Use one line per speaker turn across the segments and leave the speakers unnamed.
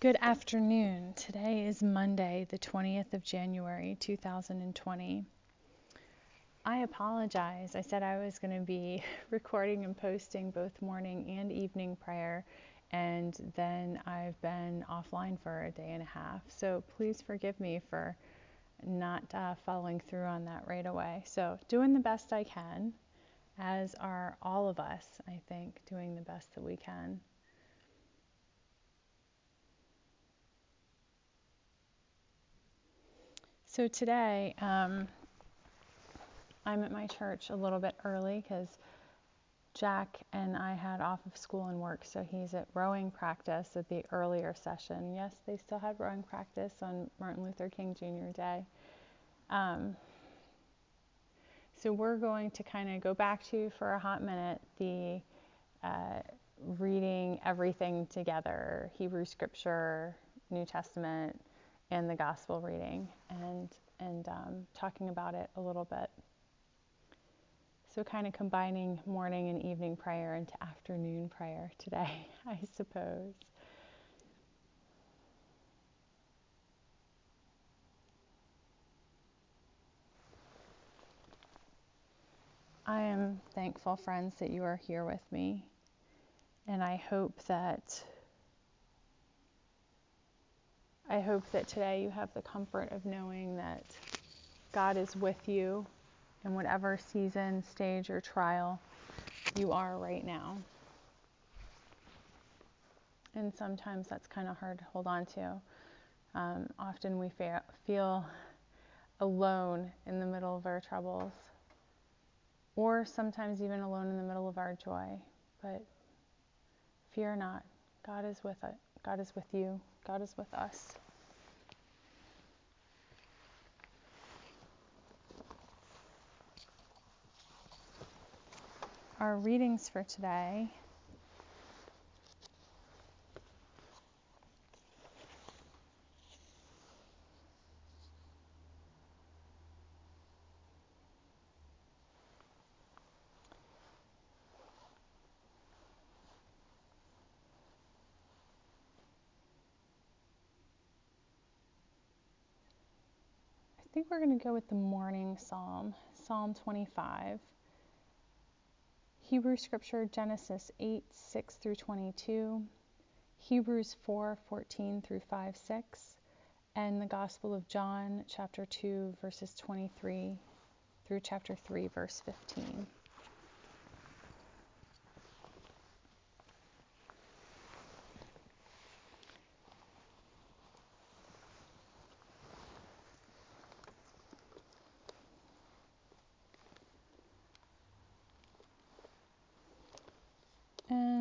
Good afternoon. Today is Monday, the 20th of January, 2020. I apologize. I said I was going to be recording and posting both morning and evening prayer, and then I've been offline for a day and a half. So please forgive me for not uh, following through on that right away. So, doing the best I can, as are all of us, I think, doing the best that we can. So today, um, I'm at my church a little bit early because Jack and I had off of school and work, so he's at rowing practice at the earlier session. Yes, they still had rowing practice on Martin Luther King Jr. Day. Um, so we're going to kind of go back to for a hot minute the uh, reading everything together Hebrew Scripture, New Testament, and the gospel reading and and um, talking about it a little bit. So kind of combining morning and evening prayer into afternoon prayer today, I suppose. I am thankful, friends, that you are here with me. And I hope that I hope that today you have the comfort of knowing that God is with you in whatever season, stage, or trial you are right now. And sometimes that's kind of hard to hold on to. Um, often we fa- feel alone in the middle of our troubles, or sometimes even alone in the middle of our joy. But fear not, God is with it. God is with you. God is with us. Our readings for today I we're going to go with the morning psalm, Psalm 25. Hebrew scripture Genesis 8 6 through 22, Hebrews 4 14 through 5 6, and the Gospel of John, chapter 2, verses 23 through chapter 3, verse 15.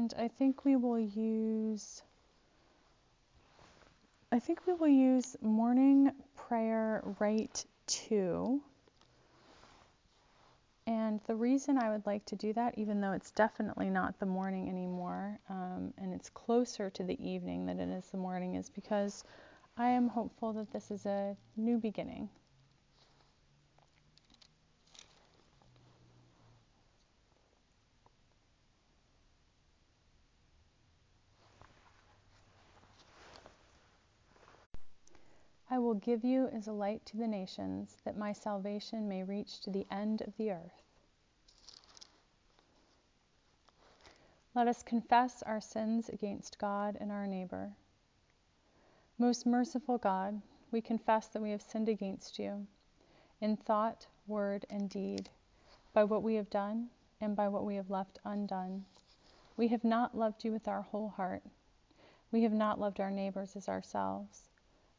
And I think we will use I think we will use morning prayer Rite 2. And the reason I would like to do that, even though it's definitely not the morning anymore, um, and it's closer to the evening than it is the morning, is because I am hopeful that this is a new beginning. Give you as a light to the nations, that my salvation may reach to the end of the earth. Let us confess our sins against God and our neighbor. Most merciful God, we confess that we have sinned against you in thought, word, and deed, by what we have done and by what we have left undone. We have not loved you with our whole heart. We have not loved our neighbors as ourselves.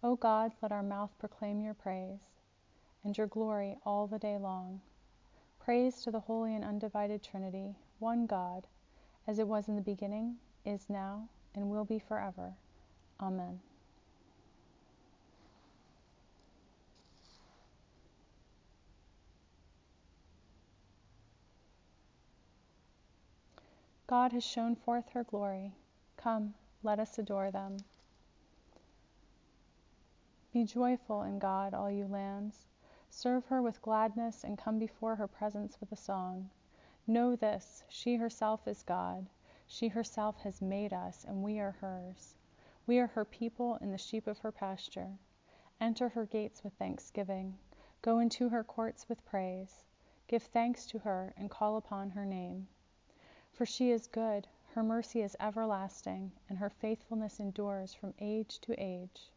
O God, let our mouth proclaim your praise, and your glory all the day long. Praise to the holy and undivided Trinity, one God, as it was in the beginning, is now, and will be forever. Amen. God has shown forth her glory. Come, let us adore them. Be joyful in God, all you lands. Serve her with gladness and come before her presence with a song. Know this she herself is God. She herself has made us, and we are hers. We are her people and the sheep of her pasture. Enter her gates with thanksgiving. Go into her courts with praise. Give thanks to her and call upon her name. For she is good, her mercy is everlasting, and her faithfulness endures from age to age.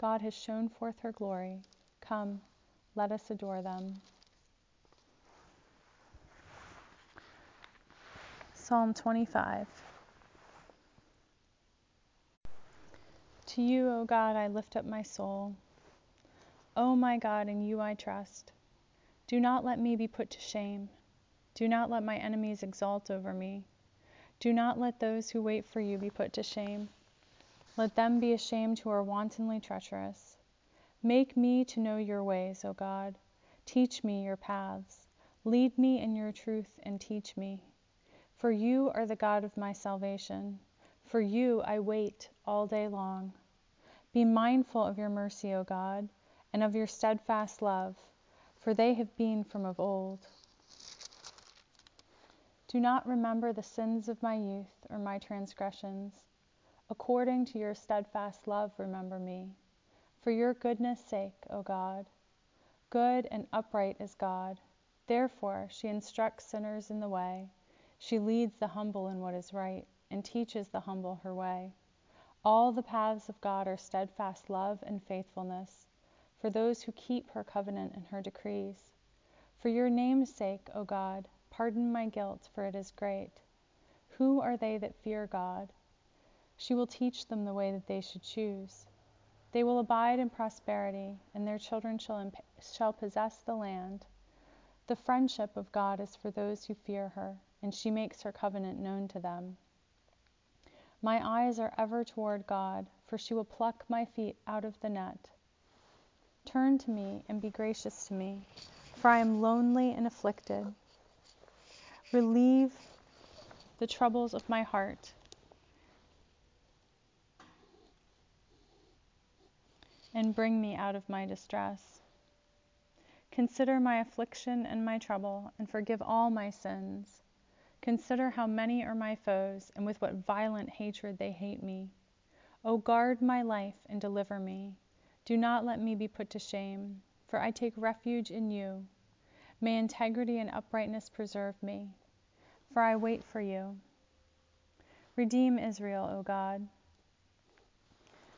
God has shown forth her glory. Come, let us adore them. Psalm 25 To you, O God, I lift up my soul. O my God, in you I trust. Do not let me be put to shame. Do not let my enemies exult over me. Do not let those who wait for you be put to shame. Let them be ashamed who are wantonly treacherous. Make me to know your ways, O God. Teach me your paths. Lead me in your truth and teach me. For you are the God of my salvation. For you I wait all day long. Be mindful of your mercy, O God, and of your steadfast love for they have been from of old. Do not remember the sins of my youth or my transgressions. According to your steadfast love, remember me. For your goodness' sake, O God. Good and upright is God. Therefore, she instructs sinners in the way. She leads the humble in what is right, and teaches the humble her way. All the paths of God are steadfast love and faithfulness for those who keep her covenant and her decrees. For your name's sake, O God, pardon my guilt, for it is great. Who are they that fear God? She will teach them the way that they should choose. They will abide in prosperity, and their children shall, imp- shall possess the land. The friendship of God is for those who fear her, and she makes her covenant known to them. My eyes are ever toward God, for she will pluck my feet out of the net. Turn to me and be gracious to me, for I am lonely and afflicted. Relieve the troubles of my heart. And bring me out of my distress. Consider my affliction and my trouble, and forgive all my sins. Consider how many are my foes, and with what violent hatred they hate me. O guard my life and deliver me. Do not let me be put to shame for I take refuge in you. May integrity and uprightness preserve me, for I wait for you. Redeem Israel, O God,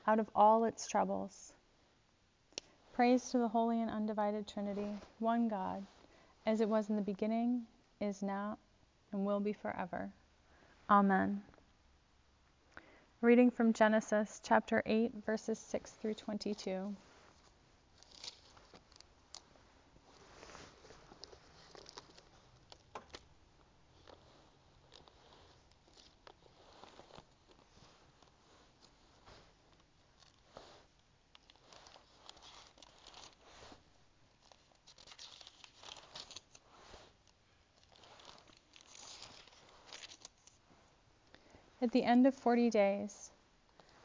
out of all its troubles. Praise to the Holy and Undivided Trinity, one God, as it was in the beginning, is now, and will be forever. Amen. Reading from Genesis chapter 8, verses 6 through 22. At the end of forty days,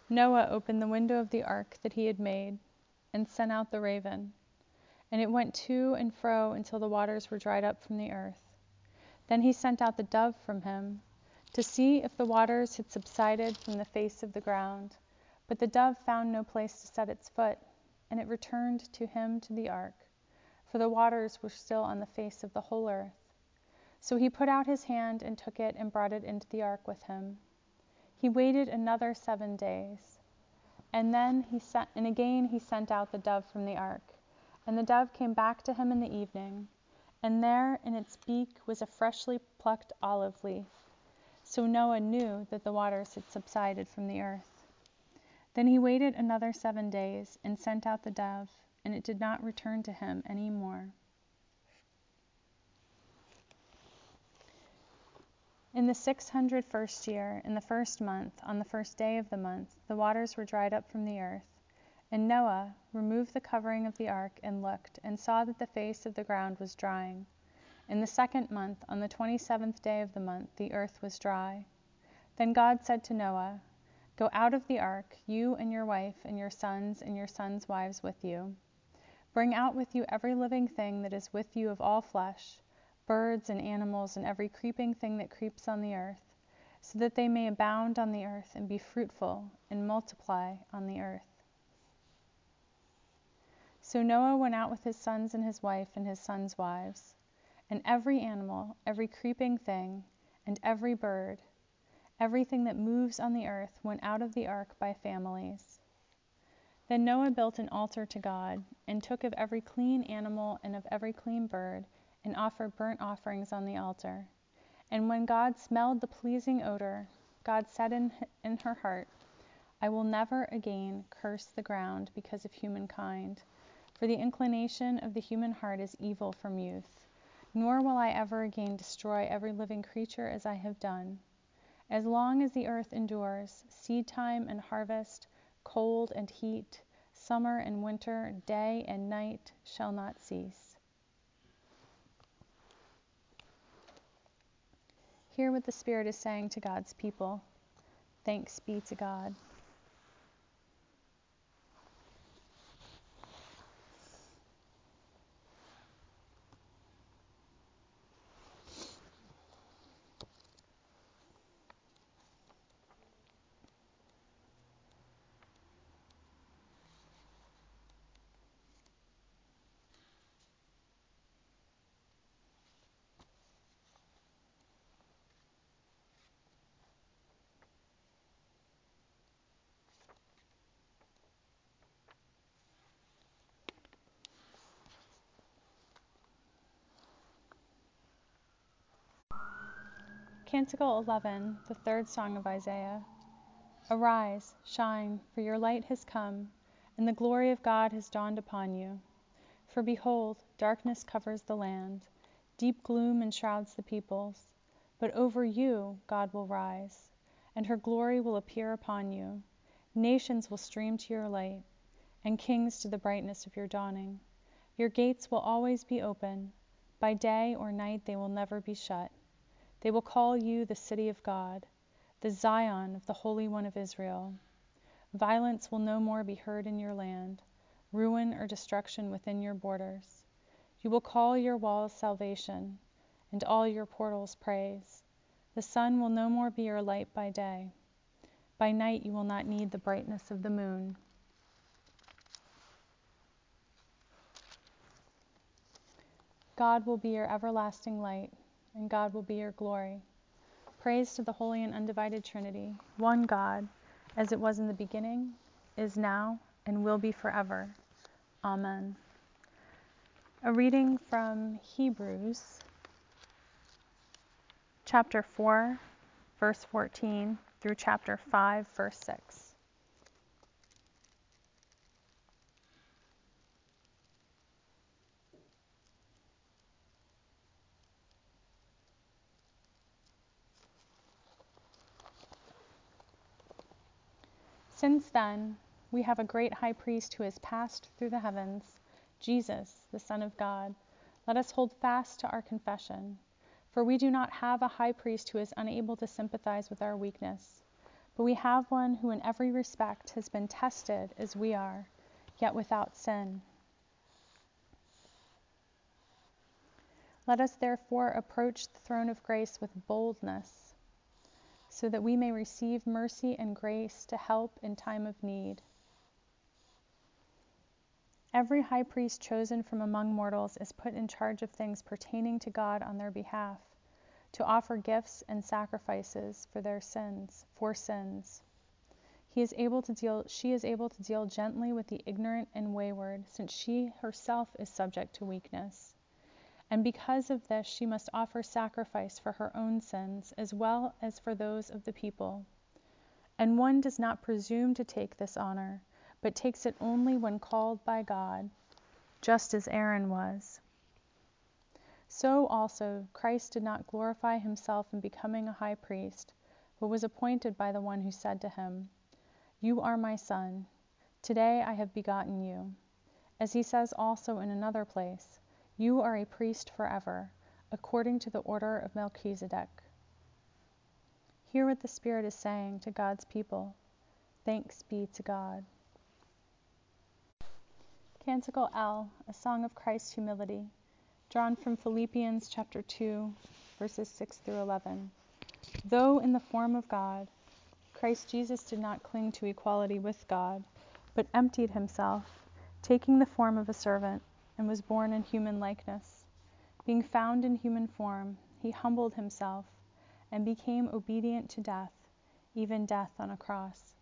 Noah opened the window of the ark that he had made, and sent out the raven. And it went to and fro until the waters were dried up from the earth. Then he sent out the dove from him, to see if the waters had subsided from the face of the ground. But the dove found no place to set its foot, and it returned to him to the ark, for the waters were still on the face of the whole earth. So he put out his hand and took it and brought it into the ark with him. He waited another seven days. And then he sent, and again he sent out the dove from the ark. And the dove came back to him in the evening, and there in its beak was a freshly plucked olive leaf. So Noah knew that the waters had subsided from the earth. Then he waited another seven days and sent out the dove, and it did not return to him any more. In the six hundred first year, in the first month, on the first day of the month, the waters were dried up from the earth. And Noah removed the covering of the ark and looked, and saw that the face of the ground was drying. In the second month, on the twenty seventh day of the month, the earth was dry. Then God said to Noah, Go out of the ark, you and your wife, and your sons and your sons' wives with you. Bring out with you every living thing that is with you of all flesh birds and animals and every creeping thing that creeps on the earth, so that they may abound on the earth and be fruitful and multiply on the earth. So Noah went out with his sons and his wife and his sons' wives, and every animal, every creeping thing, and every bird, everything that moves on the earth went out of the ark by families. Then Noah built an altar to God, and took of every clean animal and of every clean bird, and offered burnt offerings on the altar. And when God smelled the pleasing odor, God said in, in her heart, I will never again curse the ground because of humankind, for the inclination of the human heart is evil from youth. Nor will I ever again destroy every living creature as I have done. As long as the earth endures, seed time and harvest, cold and heat, summer and winter, day and night shall not cease. Hear what the Spirit is saying to God's people. Thanks be to God. Canticle 11, the third song of Isaiah. Arise, shine, for your light has come, and the glory of God has dawned upon you. For behold, darkness covers the land, deep gloom enshrouds the peoples. But over you God will rise, and her glory will appear upon you. Nations will stream to your light, and kings to the brightness of your dawning. Your gates will always be open, by day or night they will never be shut. They will call you the city of God, the Zion of the Holy One of Israel. Violence will no more be heard in your land, ruin or destruction within your borders. You will call your walls salvation, and all your portals praise. The sun will no more be your light by day. By night you will not need the brightness of the moon. God will be your everlasting light and God will be your glory. Praise to the Holy and Undivided Trinity, one God, as it was in the beginning, is now, and will be forever. Amen. A reading from Hebrews chapter 4, verse 14 through chapter 5, verse 6. Since then, we have a great high priest who has passed through the heavens, Jesus, the Son of God. Let us hold fast to our confession. For we do not have a high priest who is unable to sympathize with our weakness, but we have one who in every respect has been tested as we are, yet without sin. Let us therefore approach the throne of grace with boldness so that we may receive mercy and grace to help in time of need. Every high priest chosen from among mortals is put in charge of things pertaining to God on their behalf, to offer gifts and sacrifices for their sins, for sins. He is able to deal she is able to deal gently with the ignorant and wayward, since she herself is subject to weakness and because of this she must offer sacrifice for her own sins as well as for those of the people. And one does not presume to take this honor, but takes it only when called by God, just as Aaron was. So also Christ did not glorify himself in becoming a high priest, but was appointed by the one who said to him, You are my Son, today I have begotten you. As he says also in another place, You are a priest forever, according to the order of Melchizedek. Hear what the Spirit is saying to God's people. Thanks be to God. Canticle L, a song of Christ's humility, drawn from Philippians chapter 2, verses 6 through 11. Though in the form of God, Christ Jesus did not cling to equality with God, but emptied himself, taking the form of a servant, and was born in human likeness. Being found in human form, he humbled himself and became obedient to death, even death on a cross.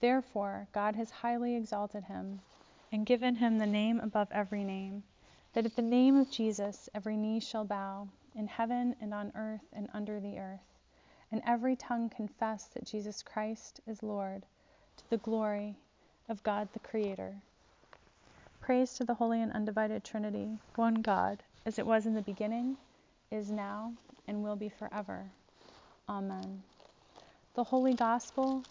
Therefore, God has highly exalted him and given him the name above every name, that at the name of Jesus every knee shall bow, in heaven and on earth and under the earth, and every tongue confess that Jesus Christ is Lord, to the glory of God the Creator. Praise to the Holy and Undivided Trinity, one God, as it was in the beginning, is now, and will be forever. Amen. The Holy Gospel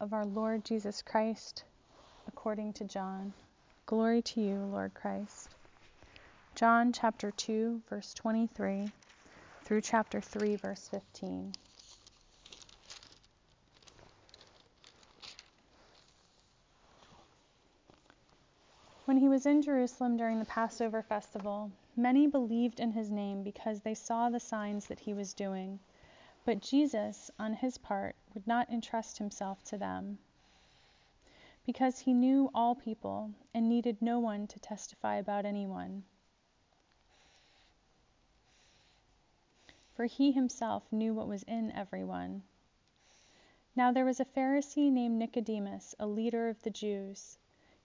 of our Lord Jesus Christ according to John. Glory to you, Lord Christ. John chapter 2, verse 23 through chapter 3, verse 15. When he was in Jerusalem during the Passover festival, many believed in his name because they saw the signs that he was doing. But Jesus, on his part, would not entrust himself to them because he knew all people and needed no one to testify about anyone. For he himself knew what was in everyone. Now there was a Pharisee named Nicodemus, a leader of the Jews.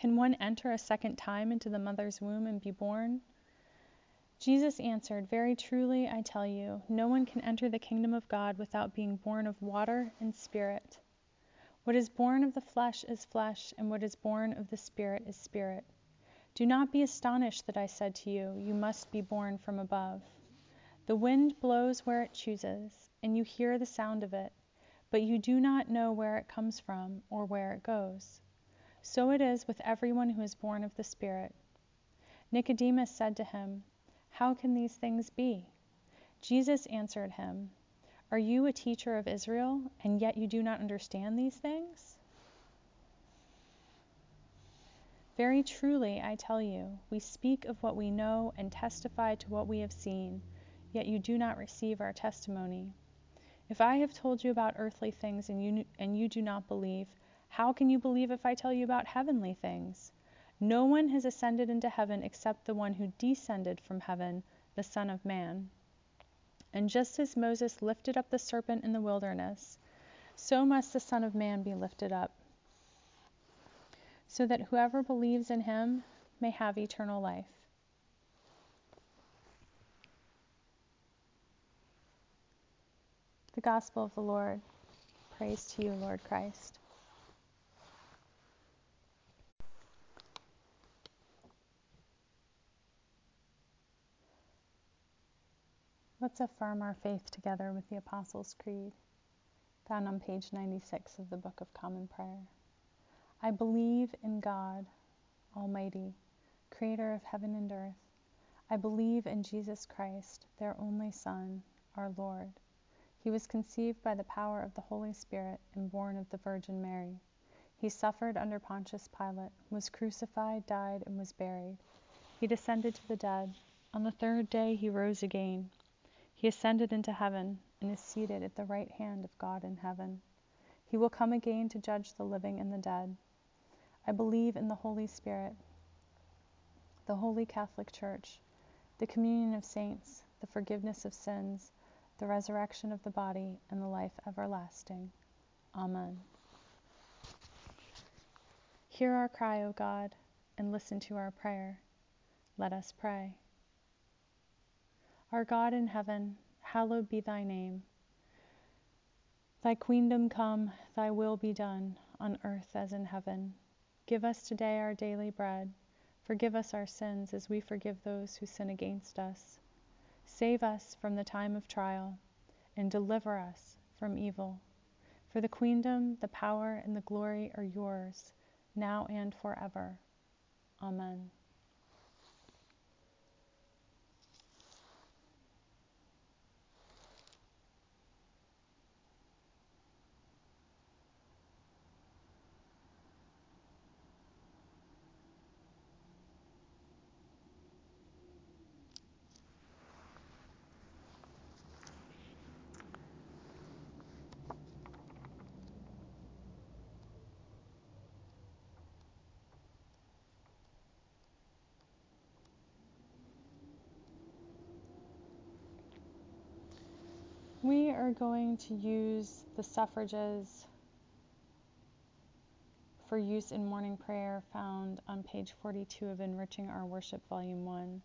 Can one enter a second time into the mother's womb and be born? Jesus answered, Very truly, I tell you, no one can enter the kingdom of God without being born of water and spirit. What is born of the flesh is flesh, and what is born of the Spirit is spirit. Do not be astonished that I said to you, You must be born from above. The wind blows where it chooses, and you hear the sound of it, but you do not know where it comes from or where it goes. So it is with everyone who is born of the Spirit. Nicodemus said to him, How can these things be? Jesus answered him, are you a teacher of Israel, and yet you do not understand these things? Very truly, I tell you, we speak of what we know and testify to what we have seen, yet you do not receive our testimony. If I have told you about earthly things and you, and you do not believe, how can you believe if I tell you about heavenly things? No one has ascended into heaven except the one who descended from heaven, the Son of Man. And just as Moses lifted up the serpent in the wilderness, so must the Son of Man be lifted up, so that whoever believes in him may have eternal life. The Gospel of the Lord. Praise to you, Lord Christ. Let's affirm our faith together with the Apostles' Creed, found on page 96 of the Book of Common Prayer. I believe in God, Almighty, Creator of heaven and earth. I believe in Jesus Christ, their only Son, our Lord. He was conceived by the power of the Holy Spirit and born of the Virgin Mary. He suffered under Pontius Pilate, was crucified, died, and was buried. He descended to the dead. On the third day he rose again. He ascended into heaven and is seated at the right hand of God in heaven. He will come again to judge the living and the dead. I believe in the Holy Spirit, the Holy Catholic Church, the communion of saints, the forgiveness of sins, the resurrection of the body, and the life everlasting. Amen. Hear our cry, O God, and listen to our prayer. Let us pray. Our God in heaven, hallowed be thy name. Thy kingdom come, thy will be done, on earth as in heaven. Give us today our daily bread Forgive us our sins as we forgive those who sin against us. Save us from the time of trial, and deliver us from evil. For the kingdom, the power, and the glory are yours, now and forever. Amen. We are going to use the suffrages for use in morning prayer found on page 42 of Enriching Our Worship, Volume 1.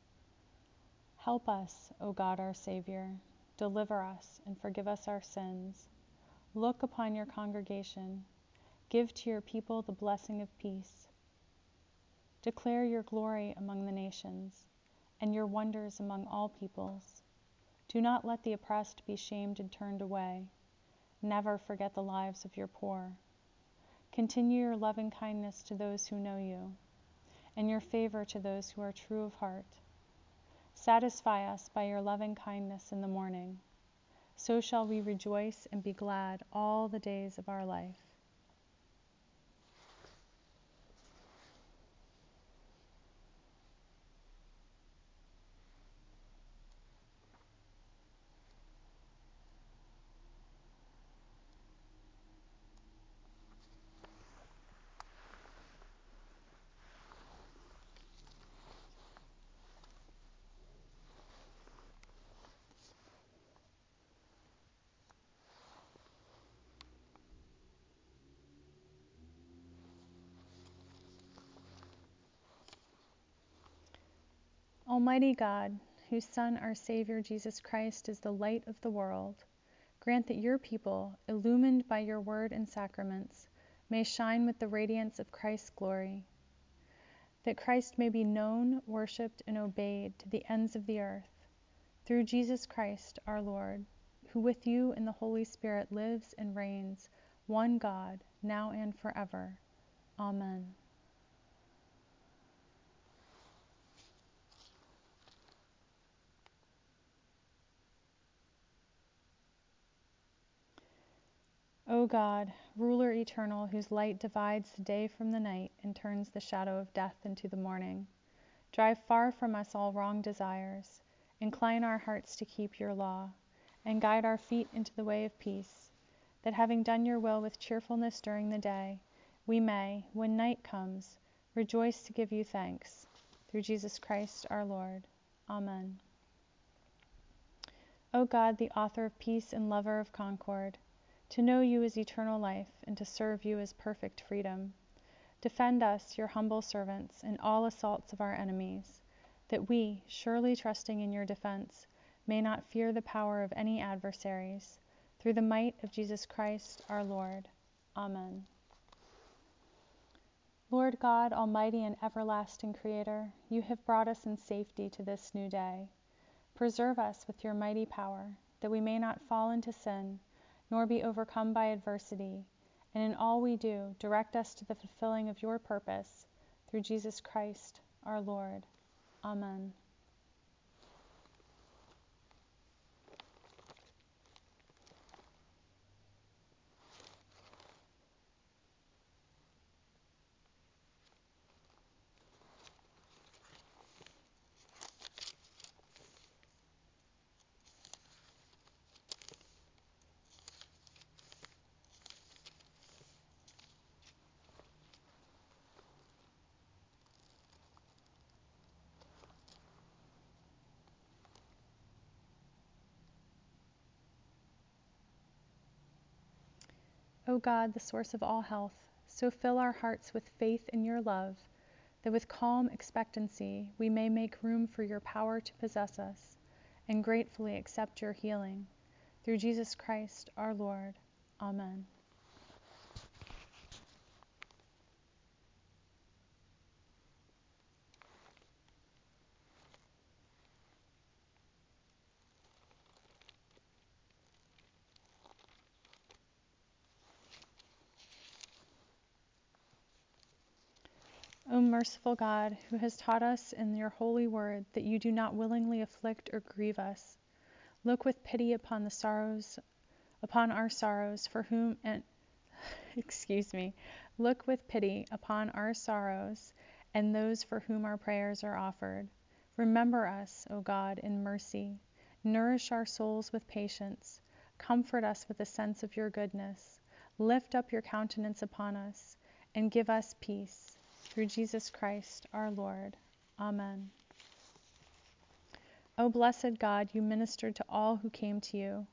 Help us, O God our Savior, deliver us and forgive us our sins. Look upon your congregation, give to your people the blessing of peace. Declare your glory among the nations and your wonders among all peoples. Do not let the oppressed be shamed and turned away. Never forget the lives of your poor. Continue your loving kindness to those who know you, and your favor to those who are true of heart. Satisfy us by your loving kindness in the morning. So shall we rejoice and be glad all the days of our life. Almighty God, whose Son, our Savior Jesus Christ, is the light of the world, grant that your people, illumined by your word and sacraments, may shine with the radiance of Christ's glory, that Christ may be known, worshiped, and obeyed to the ends of the earth, through Jesus Christ our Lord, who with you in the Holy Spirit lives and reigns, one God, now and forever. Amen. O God, ruler eternal, whose light divides the day from the night and turns the shadow of death into the morning, drive far from us all wrong desires, incline our hearts to keep your law, and guide our feet into the way of peace, that having done your will with cheerfulness during the day, we may, when night comes, rejoice to give you thanks. Through Jesus Christ our Lord. Amen. O God, the author of peace and lover of concord, to know you is eternal life, and to serve you is perfect freedom. Defend us, your humble servants, in all assaults of our enemies, that we, surely trusting in your defense, may not fear the power of any adversaries. Through the might of Jesus Christ our Lord. Amen. Lord God, Almighty and everlasting Creator, you have brought us in safety to this new day. Preserve us with your mighty power, that we may not fall into sin nor be overcome by adversity, and in all we do, direct us to the fulfilling of your purpose through Jesus Christ our Lord. Amen. O God, the source of all health, so fill our hearts with faith in your love, that with calm expectancy we may make room for your power to possess us, and gratefully accept your healing. Through Jesus Christ our Lord. Amen. Merciful God, who has taught us in your holy word that you do not willingly afflict or grieve us, look with pity upon the sorrows upon our sorrows for whom and excuse me, look with pity upon our sorrows and those for whom our prayers are offered. Remember us, O God, in mercy. Nourish our souls with patience. Comfort us with a sense of your goodness. Lift up your countenance upon us and give us peace through Jesus Christ our Lord. Amen. O blessed God, you ministered to all who came to you.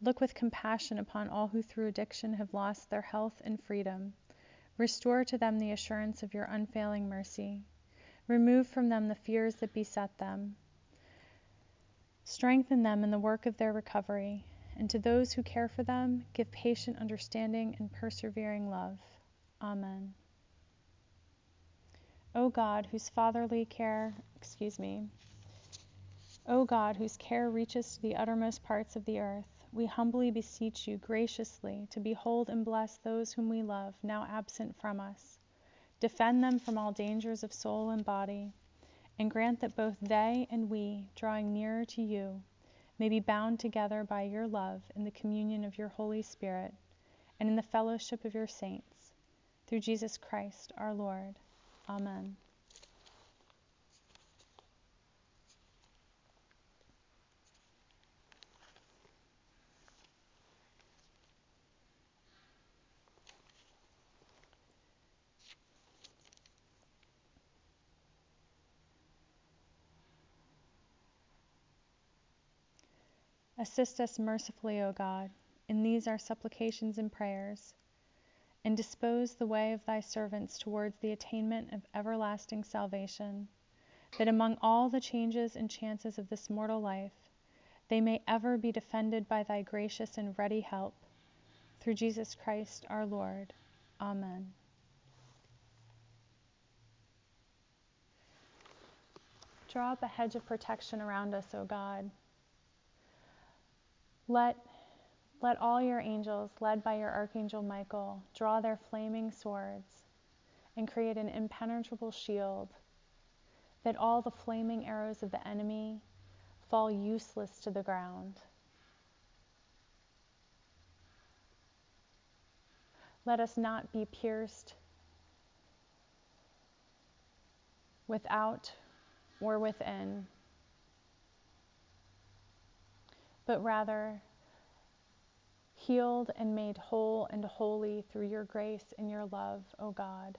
Look with compassion upon all who through addiction have lost their health and freedom. Restore to them the assurance of your unfailing mercy. Remove from them the fears that beset them. Strengthen them in the work of their recovery, and to those who care for them, give patient understanding and persevering love. Amen. O God, whose fatherly care, excuse me, O God, whose care reaches to the uttermost parts of the earth, we humbly beseech you graciously to behold and bless those whom we love, now absent from us. Defend them from all dangers of soul and body, and grant that both they and we, drawing nearer to you, may be bound together by your love in the communion of your Holy Spirit and in the fellowship of your saints. Through Jesus Christ our Lord. Amen. Assist us mercifully, O God, in these our supplications and prayers and dispose the way of thy servants towards the attainment of everlasting salvation, that among all the changes and chances of this mortal life, they may ever be defended by thy gracious and ready help. Through Jesus Christ our Lord. Amen. Draw up a hedge of protection around us, O God. Let let all your angels, led by your archangel Michael, draw their flaming swords and create an impenetrable shield, that all the flaming arrows of the enemy fall useless to the ground. Let us not be pierced without or within, but rather healed and made whole and holy through your grace and your love, O God.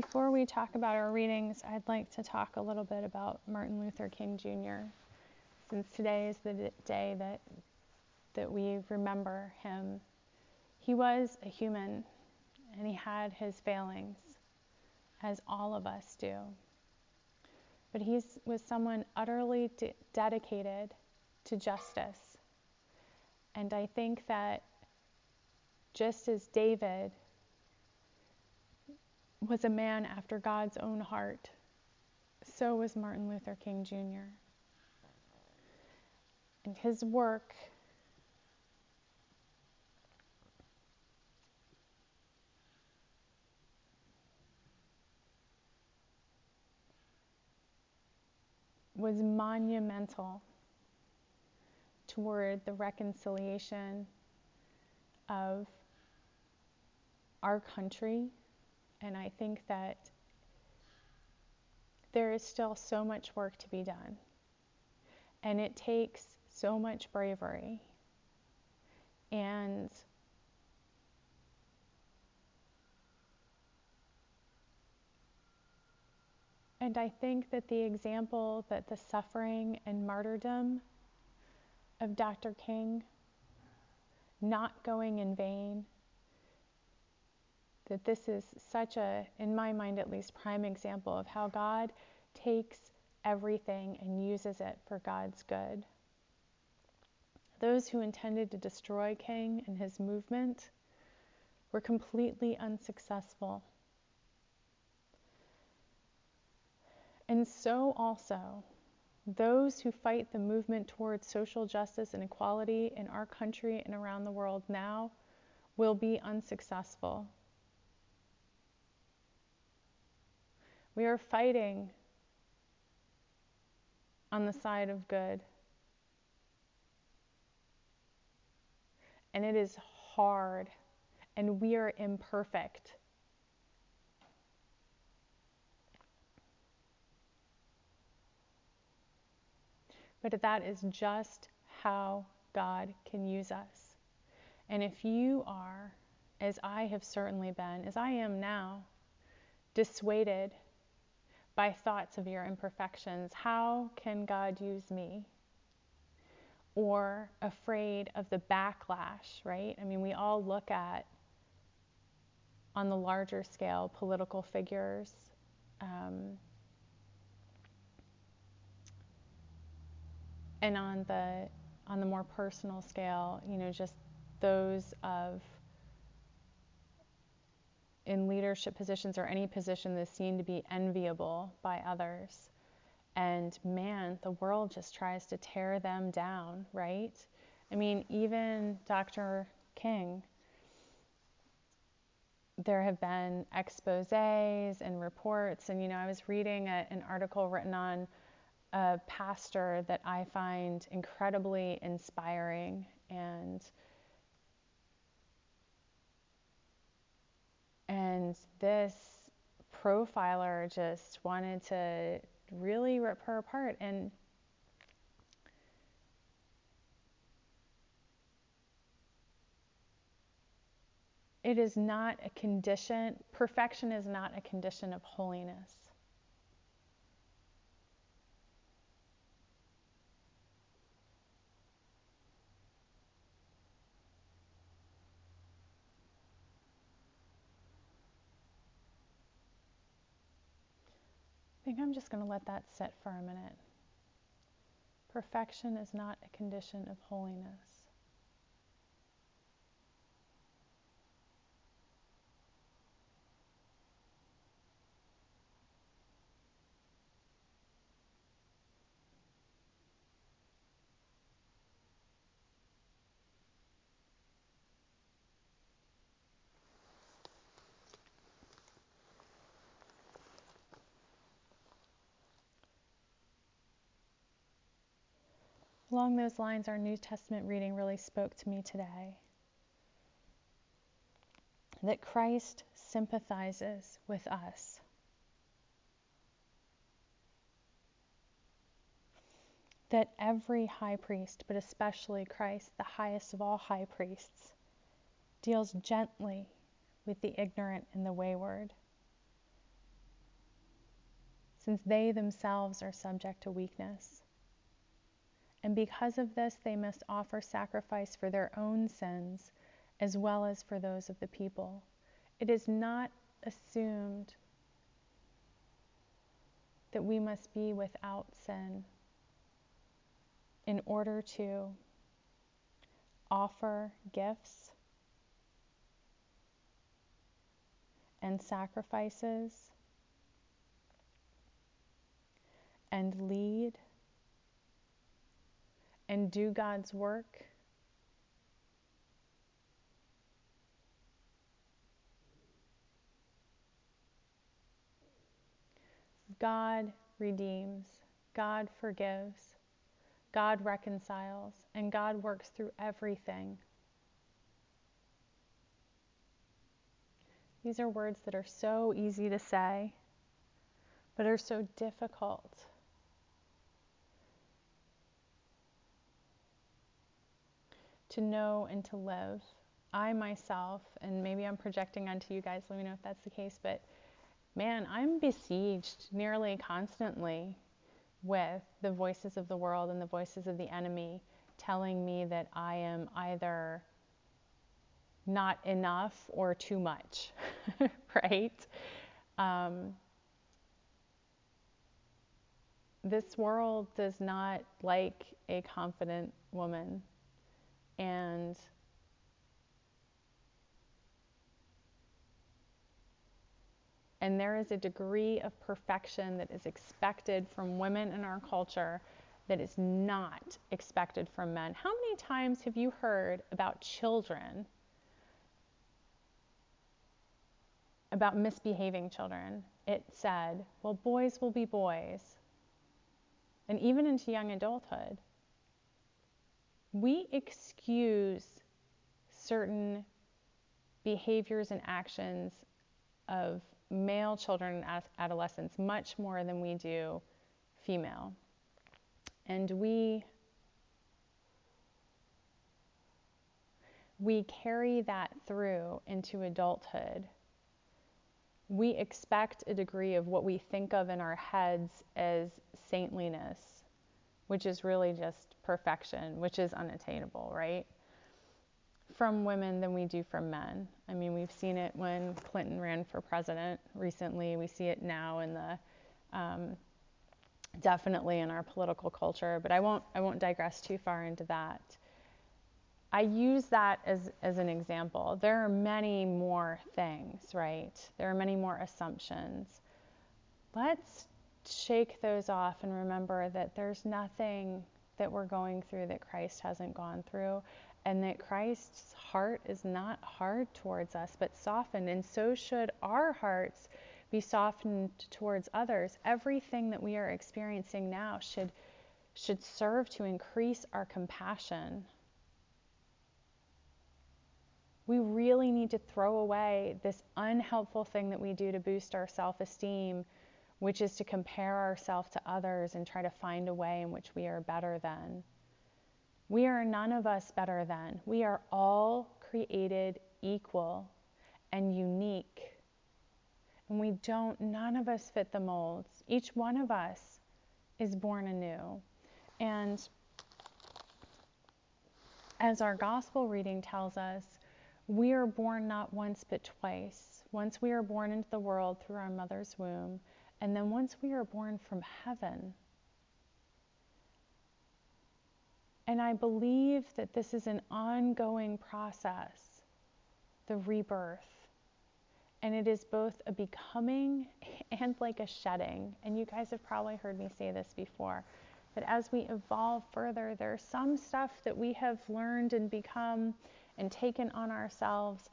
Before we talk about our readings, I'd like to talk a little bit about Martin Luther King Jr. Since today is the day that that we remember him. He was a human and he had his failings, as all of us do. But he was someone utterly de- dedicated to justice. And I think that just as David was a man after God's own heart, so was Martin Luther King Jr. And his work was monumental toward the reconciliation of our country. And I think that there is still so much work to be done. And it takes so much bravery. And And I think that the example that the suffering and martyrdom of Dr. King not going in vain, that this is such a, in my mind at least, prime example of how God takes everything and uses it for God's good. Those who intended to destroy King and his movement were completely unsuccessful. And so also, those who fight the movement towards social justice and equality in our country and around the world now will be unsuccessful. We are fighting on the side of good. And it is hard, and we are imperfect. but that is just how God can use us. And if you are, as I have certainly been, as I am now, dissuaded by thoughts of your imperfections, how can God use me? Or afraid of the backlash, right? I mean, we all look at, on the larger scale, political figures. Um, and on the on the more personal scale, you know, just those of in leadership positions or any position that's seen to be enviable by others. And man, the world just tries to tear them down, right? I mean, even Dr. King, there have been exposes and reports. And, you know, I was reading a, an article written on a pastor that I find incredibly inspiring and and this profiler just wanted to really rip her apart and it is not a condition perfection is not a condition of holiness think I'm just going to let that sit for a minute. Perfection is not a condition of holiness. Along those lines, our New Testament reading really spoke to me today. That Christ sympathizes with us. That every high priest, but especially Christ, the highest of all high priests, deals gently with the ignorant and the wayward. since they themselves are subject to weakness. And because of this, they must offer sacrifice for their own sins as well as for those of the people. It is not assumed that we must be without sin in order to offer gifts and sacrifices and lead and do God's work. God redeems, God forgives, God reconciles, and God works through everything. These are words that are so easy to say, but are so difficult. To know and to live. I myself, and maybe I'm projecting onto you guys, let me know if that's the case, but man, I'm besieged nearly constantly with the voices of the world and the voices of the enemy telling me that I am either not enough or too much, right? Um, this world does not like a confident woman. And And there is a degree of perfection that is expected from women in our culture that is not expected from men. How many times have you heard about children, about misbehaving children? It said, well, boys will be boys. And even into young adulthood, we excuse certain behaviors and actions of male children and adolescents much more than we do female. And we we carry that through into adulthood. We expect a degree of what we think of in our heads as saintliness, which is really just perfection, which is unattainable, right? from women than we do from men. I mean, we've seen it when Clinton ran for president recently. We see it now in the um, definitely in our political culture. But I won't I won't digress too far into that. I use that as, as an example. There are many more things, right? There are many more assumptions. Let's shake those off and remember that there's nothing that we're going through that Christ hasn't gone through and that Christ's heart is not hard towards us, but softened, and so should our hearts be softened towards others. Everything that we are experiencing now should should serve to increase our compassion. We really need to throw away this unhelpful thing that we do to boost our self-esteem, which is to compare ourselves to others and try to find a way in which we are better than. We are none of us better than. We are all created equal and unique. And we don't, none of us fit the molds. Each one of us is born anew. And as our gospel reading tells us, we are born not once but twice. Once we are born into the world through our mother's womb, and then once we are born from heaven And I believe that this is an ongoing process, the rebirth. And it is both a becoming and like a shedding. And you guys have probably heard me say this before that as we evolve further, there's some stuff that we have learned and become and taken on ourselves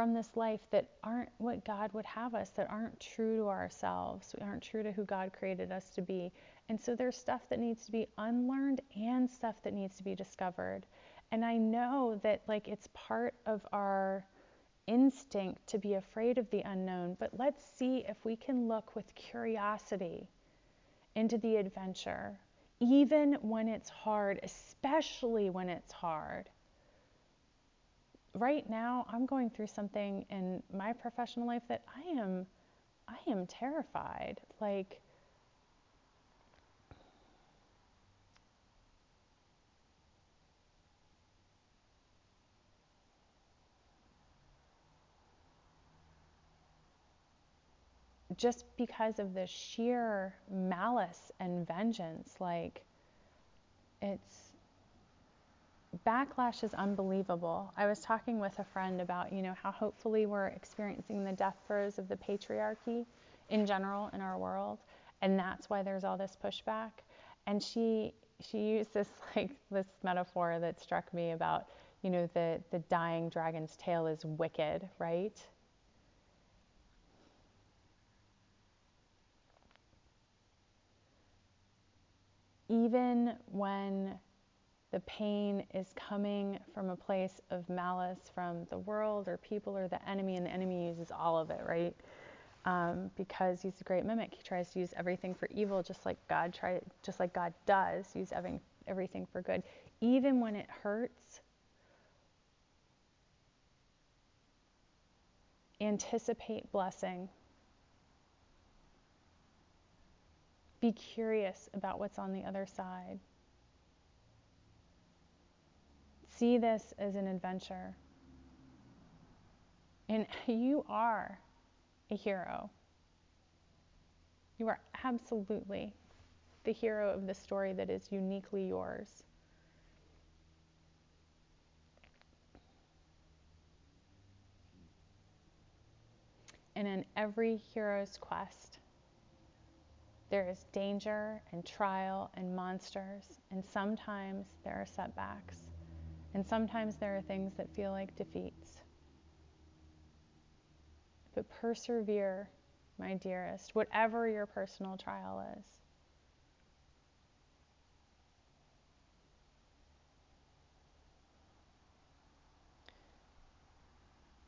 from this life that aren't what God would have us, that aren't true to ourselves, we aren't true to who God created us to be. And so there's stuff that needs to be unlearned and stuff that needs to be discovered. And I know that like it's part of our instinct to be afraid of the unknown, but let's see if we can look with curiosity into the adventure, even when it's hard, especially when it's hard right now I'm going through something in my professional life that I am I am terrified. Like just because of the sheer malice and vengeance like it's backlash is unbelievable. I was talking with a friend about, you know, how hopefully we're experiencing the death throes of the patriarchy in general in our world, and that's why there's all this pushback. And she she used this like this metaphor that struck me about, you know, the the dying dragon's tail is wicked, right? Even when the pain is coming from a place of malice from the world or people or the enemy, and the enemy uses all of it, right? Um, because he's a great mimic. He tries to use everything for evil, just like God try, just like God does, use everything, everything for good, even when it hurts. Anticipate blessing. Be curious about what's on the other side. See this as an adventure. And you are a hero. You are absolutely the hero of the story that is uniquely yours. And in every hero's quest, there is danger and trial and monsters, and sometimes there are setbacks. And sometimes there are things that feel like defeats. But persevere, my dearest, whatever your personal trial is.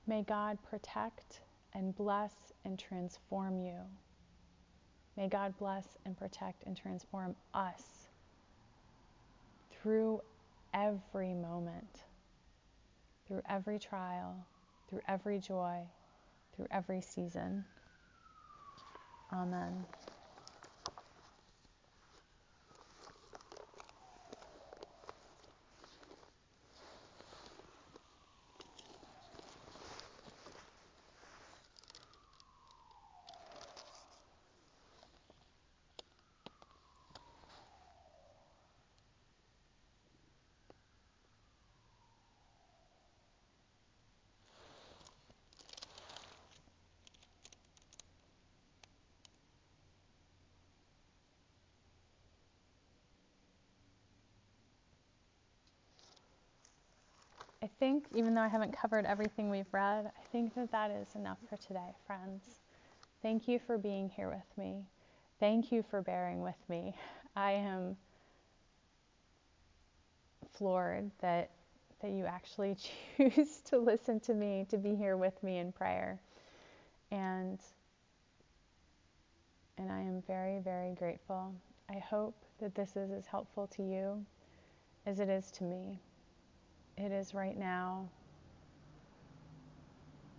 May God protect and bless and transform you. May God bless and protect and transform us through every moment, through every trial, through every joy, through every season. Amen. Think, even though I haven't covered everything we've read, I think that that is enough for today, friends. Thank you for being here with me. Thank you for bearing with me. I am floored that that you actually choose to listen to me, to be here with me in prayer. And and I am very, very grateful. I hope that this is as helpful to you as it is to me it is right now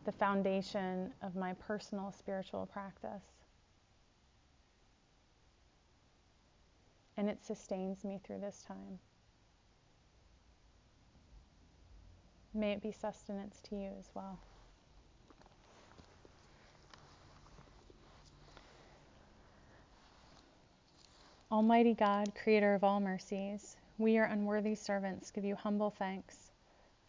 the foundation of my personal spiritual practice. And it sustains me through this time. May it be sustenance to you as well. Almighty God, creator of all mercies, we, your unworthy servants, give you humble thanks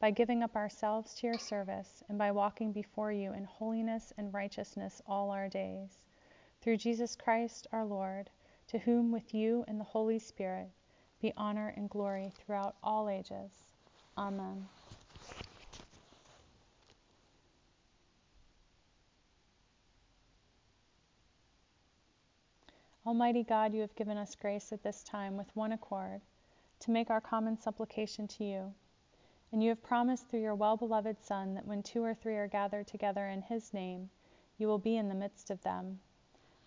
by giving up ourselves to your service and by walking before you in holiness and righteousness all our days. Through Jesus Christ our Lord, to whom with you and the Holy Spirit be honor and glory throughout all ages. Amen. Almighty God, you have given us grace at this time with one accord to make our common supplication to you. And you have promised through your well beloved Son that when two or three are gathered together in his name, you will be in the midst of them.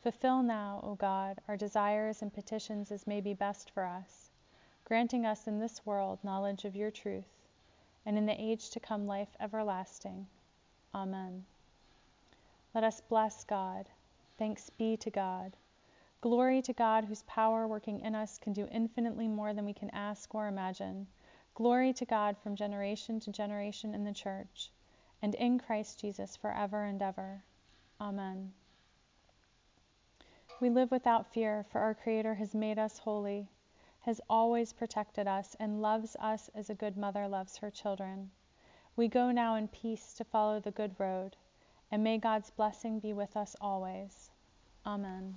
Fulfill now, O God, our desires and petitions as may be best for us, granting us in this world knowledge of your truth, and in the age to come life everlasting. Amen. Let us bless God. Thanks be to God. Glory to God, whose power working in us can do infinitely more than we can ask or imagine. Glory to God from generation to generation in the Church, and in Christ Jesus forever and ever. Amen. We live without fear, for our Creator has made us holy, has always protected us, and loves us as a good mother loves her children. We go now in peace to follow the good road, and may God's blessing be with us always. Amen.